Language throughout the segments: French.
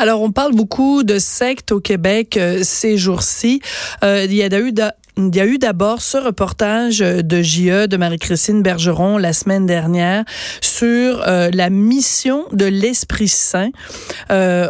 Alors, on parle beaucoup de sectes au Québec euh, ces jours-ci. Euh, il y a eu il y a eu d'abord ce reportage de JE de Marie-Christine Bergeron la semaine dernière sur euh, la mission de l'Esprit Saint. Euh,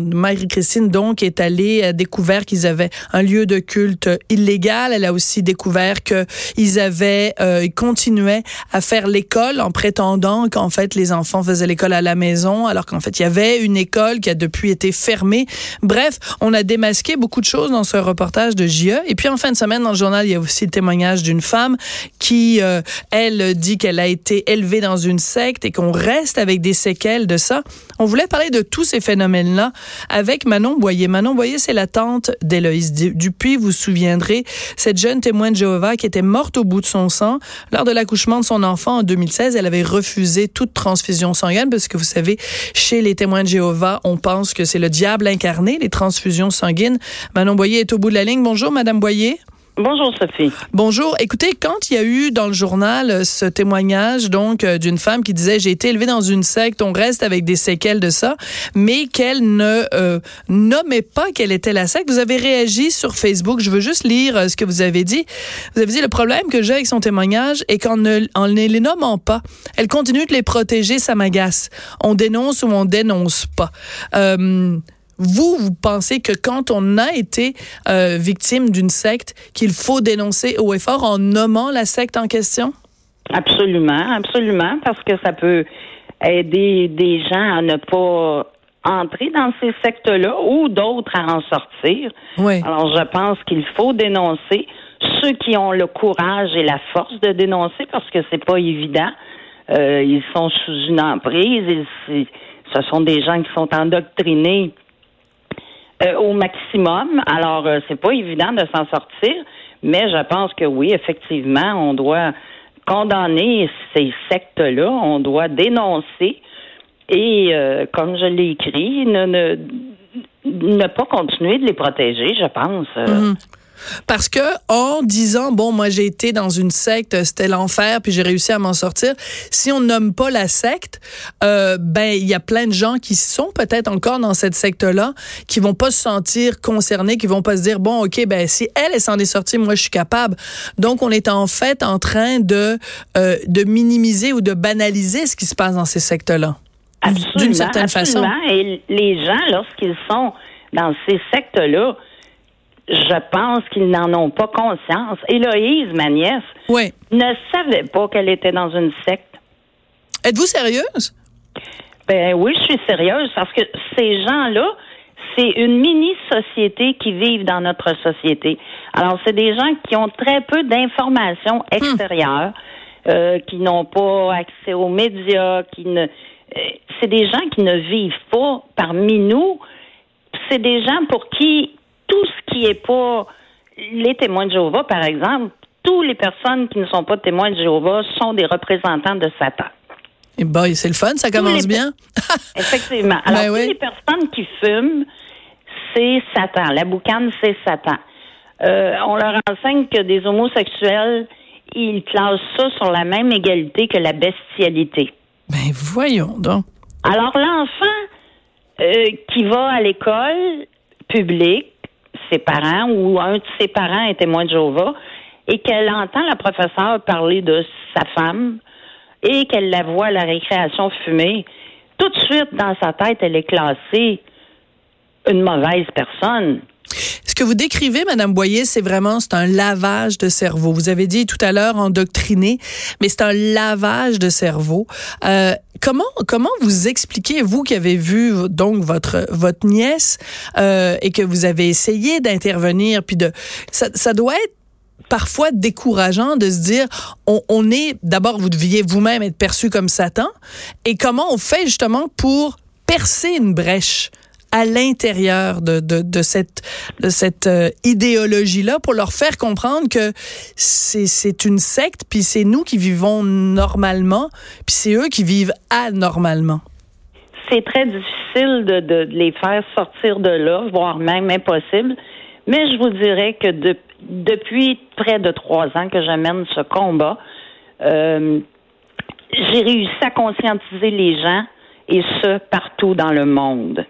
Marie-Christine donc est allée a découvert qu'ils avaient un lieu de culte illégal. Elle a aussi découvert que ils avaient euh, ils continuaient à faire l'école en prétendant qu'en fait les enfants faisaient l'école à la maison alors qu'en fait il y avait une école qui a depuis été fermée. Bref, on a démasqué beaucoup de choses dans ce reportage de JE et puis en fin de semaine dans le journal, il y a aussi le témoignage d'une femme qui, euh, elle, dit qu'elle a été élevée dans une secte et qu'on reste avec des séquelles de ça. On voulait parler de tous ces phénomènes-là avec Manon Boyer. Manon Boyer, c'est la tante d'Héloïse Dupuis. Vous vous souviendrez, cette jeune témoin de Jéhovah qui était morte au bout de son sang. Lors de l'accouchement de son enfant en 2016, elle avait refusé toute transfusion sanguine parce que vous savez, chez les témoins de Jéhovah, on pense que c'est le diable incarné, les transfusions sanguines. Manon Boyer est au bout de la ligne. Bonjour, Madame Boyer. Bonjour Sophie. Bonjour. Écoutez, quand il y a eu dans le journal euh, ce témoignage donc euh, d'une femme qui disait j'ai été élevée dans une secte, on reste avec des séquelles de ça, mais qu'elle ne euh, nommait pas quelle était la secte, vous avez réagi sur Facebook. Je veux juste lire ce que vous avez dit. Vous avez dit le problème que j'ai avec son témoignage est qu'en ne, en les nommant pas, elle continue de les protéger, ça m'agace. On dénonce ou on dénonce pas. Vous, vous pensez que quand on a été euh, victime d'une secte, qu'il faut dénoncer haut et fort en nommant la secte en question? Absolument, absolument, parce que ça peut aider des gens à ne pas entrer dans ces sectes-là ou d'autres à en sortir. Oui. Alors, je pense qu'il faut dénoncer ceux qui ont le courage et la force de dénoncer parce que c'est pas évident. Euh, ils sont sous une emprise. ce sont des gens qui sont endoctrinés euh, au maximum. Alors, euh, c'est pas évident de s'en sortir, mais je pense que oui, effectivement, on doit condamner ces sectes-là, on doit dénoncer et, euh, comme je l'ai écrit, ne, pas continuer de les protéger, je pense. Mhm. Parce que en disant bon moi j'ai été dans une secte c'était l'enfer puis j'ai réussi à m'en sortir si on nomme pas la secte euh, ben il y a plein de gens qui sont peut-être encore dans cette secte là qui vont pas se sentir concernés qui vont pas se dire bon ok ben si elle s'en est sortie moi je suis capable. Donc on est en fait en train de euh, de minimiser ou de banaliser ce qui se passe dans ces sectes là d'une certaine absolument. façon et les gens lorsqu'ils sont dans ces sectes là je pense qu'ils n'en ont pas conscience. Héloïse, ma nièce, ne savait pas qu'elle était dans une secte. Êtes-vous sérieuse? Ben oui, je suis sérieuse parce que ces gens-là, c'est une mini-société qui vivent dans notre société. Alors, c'est des gens qui ont très peu d'informations hmm. extérieures, euh, qui n'ont pas accès aux médias, qui ne. Euh, c'est des gens qui ne vivent pas parmi nous. C'est des gens pour qui qui est pas les témoins de Jéhovah, par exemple, toutes les personnes qui ne sont pas témoins de Jéhovah sont des représentants de Satan. Et eh c'est le fun, ça commence bien. Effectivement. Ben Alors, toutes les personnes qui fument, c'est Satan. La boucane, c'est Satan. Euh, on leur enseigne que des homosexuels, ils classent ça sur la même égalité que la bestialité. Ben voyons donc. Alors l'enfant euh, qui va à l'école publique, ses parents ou un de ses parents est témoin de Jéhovah et qu'elle entend la professeure parler de sa femme et qu'elle la voit à la récréation fumer, tout de suite dans sa tête, elle est classée une mauvaise personne. Ce que vous décrivez, Madame Boyer, c'est vraiment c'est un lavage de cerveau. Vous avez dit tout à l'heure endoctriné, mais c'est un lavage de cerveau. Euh, comment comment vous expliquez vous qui avez vu donc votre votre nièce euh, et que vous avez essayé d'intervenir puis de ça, ça doit être parfois décourageant de se dire on, on est d'abord vous deviez vous-même être perçu comme Satan et comment on fait justement pour percer une brèche? À l'intérieur de, de, de, cette, de cette euh, idéologie-là pour leur faire comprendre que c'est une secte, puis c'est nous qui vivons normalement, puis c'est eux qui vivent anormalement. C'est très difficile de, de, les faire sortir de là, voire même impossible. Mais je vous dirais que de, depuis près de trois ans que j'amène ce combat, euh, j'ai réussi à conscientiser les gens et ce partout dans le monde.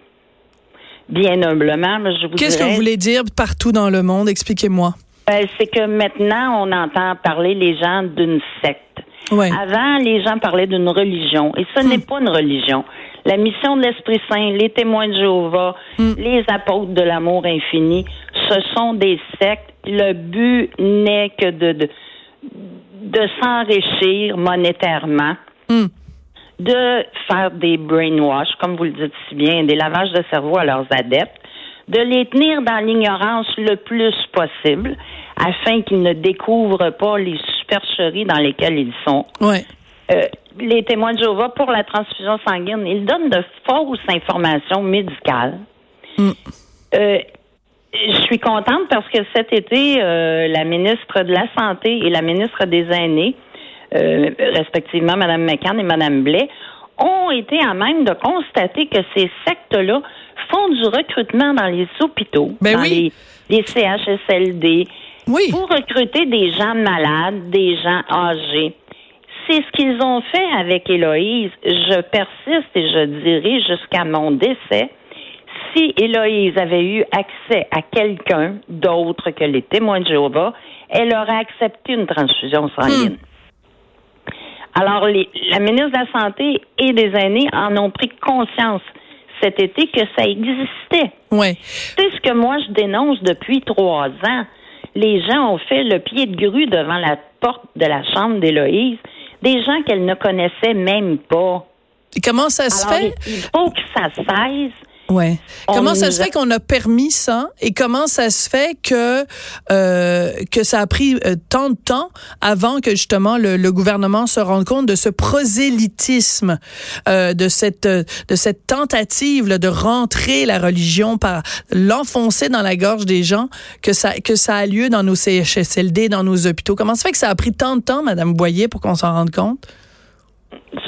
Bien humblement, mais je vous Qu'est-ce que vous voulez dire partout dans le monde? Expliquez-moi. Ben, c'est que maintenant, on entend parler les gens d'une secte. Ouais. Avant, les gens parlaient d'une religion, et ce n'est pas une religion. La mission de l'Esprit Saint, les témoins de Jéhovah, les apôtres de l'amour infini, ce sont des sectes. Le but n'est que de, de, de s'enrichir monétairement, Hmm. De faire des brainwash, comme vous le dites si bien, des lavages de cerveau à leurs adeptes, de les tenir dans l'ignorance le plus possible, afin qu'ils ne découvrent pas les supercheries dans lesquelles ils sont. Ouais. Euh, les témoins de Jéhovah pour la transfusion sanguine, ils donnent de fausses informations médicales. Mm. Euh, je suis contente parce que cet été, euh, la ministre de la Santé et la ministre des Aînés, euh, respectivement Mme McCann et Mme Blais, ont été à même de constater que ces sectes-là font du recrutement dans les hôpitaux, Ben dans oui. les, les CHSLD, Oui. pour recruter des gens malades, des gens âgés. C'est ce qu'ils ont fait avec Héloïse. Je persiste et je dirai jusqu'à mon décès. Si Héloïse avait eu accès à quelqu'un d'autre que les témoins de Jéhovah, elle aurait accepté une transfusion sanguine. Alors, les- la ministre de la Santé et des aînés en ont pris conscience cet été que ça existait. Ouais. C'est ce que moi je dénonce depuis trois ans. Les gens ont fait le pied de grue devant la porte de la chambre d'Héloïse, des gens qu'elle ne connaissait même pas. Et comment ça se Alors, fait? il il faut que ça cesse. Ouais. On Comment ça se fait qu'on a permis ça? Et comment ça se fait que euh, que ça a pris euh, tant de temps avant que justement le, le gouvernement se rende compte de ce prosélytisme, euh, de cette euh, de cette tentative là, de rentrer la religion par l'enfoncer dans la gorge des gens que ça que ça a lieu dans nos CHSLD, dans nos hôpitaux? Comment ça fait que ça a pris tant de temps, Madame Boyer, pour qu'on s'en rende compte?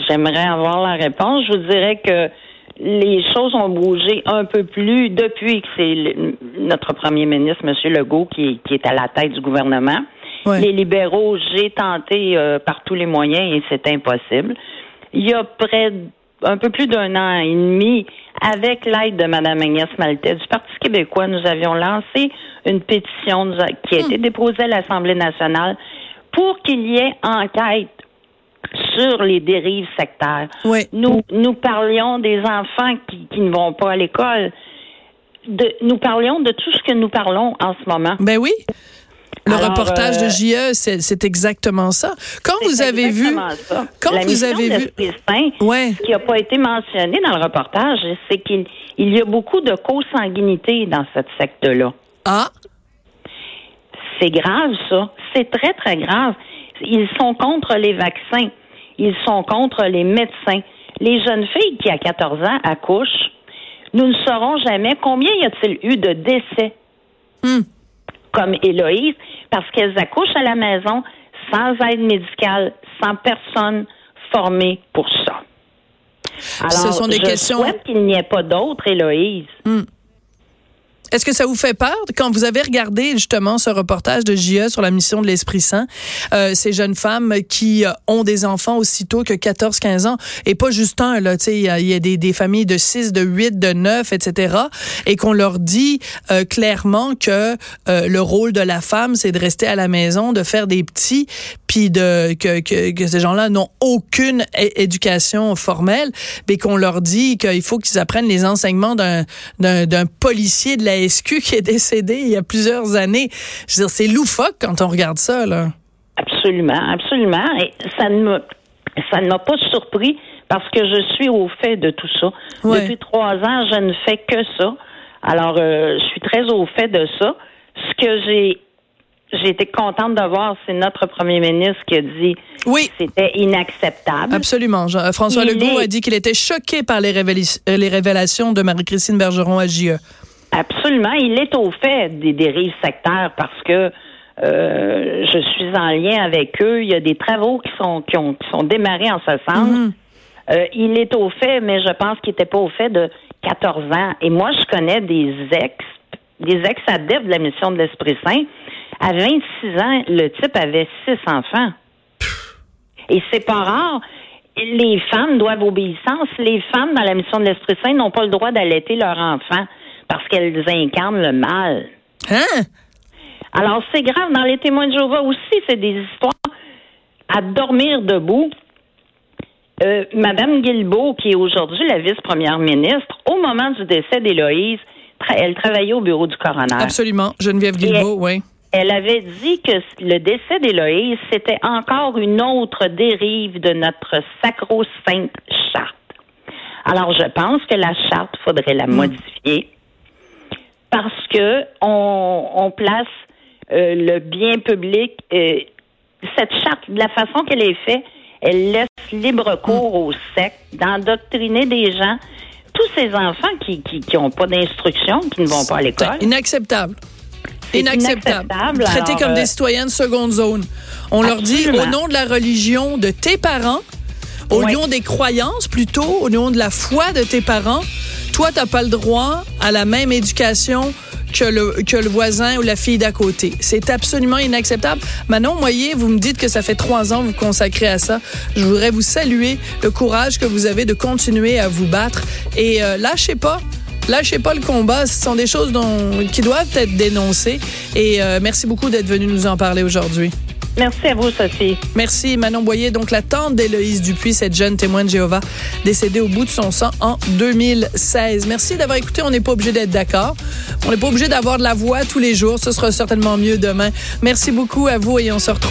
J'aimerais avoir la réponse. Je vous dirais que les choses ont bougé un peu plus depuis que c'est notre premier ministre, M. Legault, qui, qui est à la tête du gouvernement. Ouais. Les libéraux, j'ai tenté euh, par tous les moyens et c'est impossible. Il y a près un peu plus d'un an et demi, avec l'aide de Mme Agnès Maltais du Parti québécois, nous avions lancé une pétition qui a été déposée à l'Assemblée nationale pour qu'il y ait enquête sur les dérives sectaires. Oui. Nous, nous parlions des enfants qui, qui ne vont pas à l'école. De, nous parlions de tout ce que nous parlons en ce moment. Ben oui. Le Alors, reportage euh, de JE, c'est exactement ça. Quand vous avez vu, ça. quand La vous avez vu, Saint, ouais, ce qui n'a pas été mentionné dans le reportage, c'est qu'il il y a beaucoup de consanguinité dans cette secte-là. ah, C'est grave, ça. C'est très, très grave. Ils sont contre les vaccins. Ils sont contre les médecins. Les jeunes filles qui, à 14 ans, accouchent, nous ne saurons jamais combien y a-t-il eu de décès Hmm. comme Héloïse, parce qu'elles accouchent à la maison sans aide médicale, sans personne formée pour ça. Alors, Ce sont des je questions- souhaite qu'il n'y ait pas d'autres Héloïse. Est-ce que ça vous fait peur? Quand vous avez regardé justement ce reportage de JE sur la mission de l'Esprit Saint, euh, ces jeunes femmes qui euh, ont des enfants aussitôt que 14-15 ans et pas juste un là, tu sais, il y a, des, familles de 6, de 8, de 9, etc. et qu'on leur dit euh, clairement que euh, le rôle de la femme c'est de rester à la maison, de faire des petits, puis de que, que, que ces gens-là n'ont aucune éducation formelle, mais qu'on leur dit qu'il faut qu'ils apprennent les enseignements d'un policier de la SQ qui est décédé il y a plusieurs années. Je veux dire, c'est loufoque quand on regarde ça, là. Absolument, absolument. Et ça ne m'a, ça ne m'a pas surpris parce que je suis au fait de tout ça. Ouais. Depuis trois ans, je ne fais que ça. Alors, euh, je suis très au fait de ça. Ce que j'ai, j'ai été contente de voir, c'est notre premier ministre qui a dit Oui. que c'était inacceptable. Absolument. Jean- François Il Legault est- a dit qu'il était choqué par les, euh, les révélations de Marie-Christine Bergeron à E. Absolument. Il est au fait des dérives sectaires parce que euh, je suis en lien avec eux. Il y a des travaux qui sont qui ont qui sont démarrés en ce sens. Mhm. Euh, il est au fait, mais je pense qu'il n'était pas au fait de 14 ans. Et moi, je connais des ex, des ex-adeptes de la mission de l'Esprit Saint. À 26 ans, le type avait six enfants. Et c'est pas rare. Les femmes doivent obéissance. Les femmes dans la mission de l'Esprit Saint n'ont pas le droit d'allaiter leur enfant parce qu'elles incarnent le mal. Hein? Alors, c'est grave. Dans les témoins de Jéhovah aussi, c'est des histoires à dormir debout. Euh, Madame Guilbeault, qui est aujourd'hui la vice-première ministre, au moment du décès d'Héloïse, elle travaillait au bureau du coroner. Absolument. Geneviève Guilbeault, oui. Elle avait dit que le décès d'Héloïse, c'était encore une autre dérive de notre sacro-sainte charte. Alors, je pense que la charte, faudrait la hmm. modifier parce que on, place euh, le bien public. Euh, cette charte, de la façon qu'elle est faite, elle laisse libre cours au sectes d'endoctriner des gens, tous ces enfants qui n'ont qui, pas d'instruction, qui ne vont pas à l'école. Inacceptable. Inacceptable. Traités comme des euh, citoyens de seconde zone. On leur dit au nom de la religion de tes parents, au nom des croyances plutôt, au nom de la foi de tes parents, toi, tu n'as pas le droit à la même éducation que le, que le voisin ou la fille d'à côté. C'est absolument inacceptable. Manon Moyer, vous me dites que ça fait trois ans que vous consacrez à ça. Je voudrais vous saluer le courage que vous avez de continuer à vous battre et euh, lâchez pas. Lâchez pas le combat. Ce sont des choses dont, qui doivent être dénoncées. Et euh, merci beaucoup d'être venu nous en parler aujourd'hui. Merci à vous, Sophie. Merci, Manon Boyer. Donc, la tante d'Héloïse Dupuis, cette jeune témoin de Jéhovah, décédée au bout de son sang en 2016. Merci d'avoir écouté. On n'est pas obligé d'être d'accord. On n'est pas obligé d'avoir de la voix tous les jours. Ce sera certainement mieux demain. Merci beaucoup à vous et on se retrouve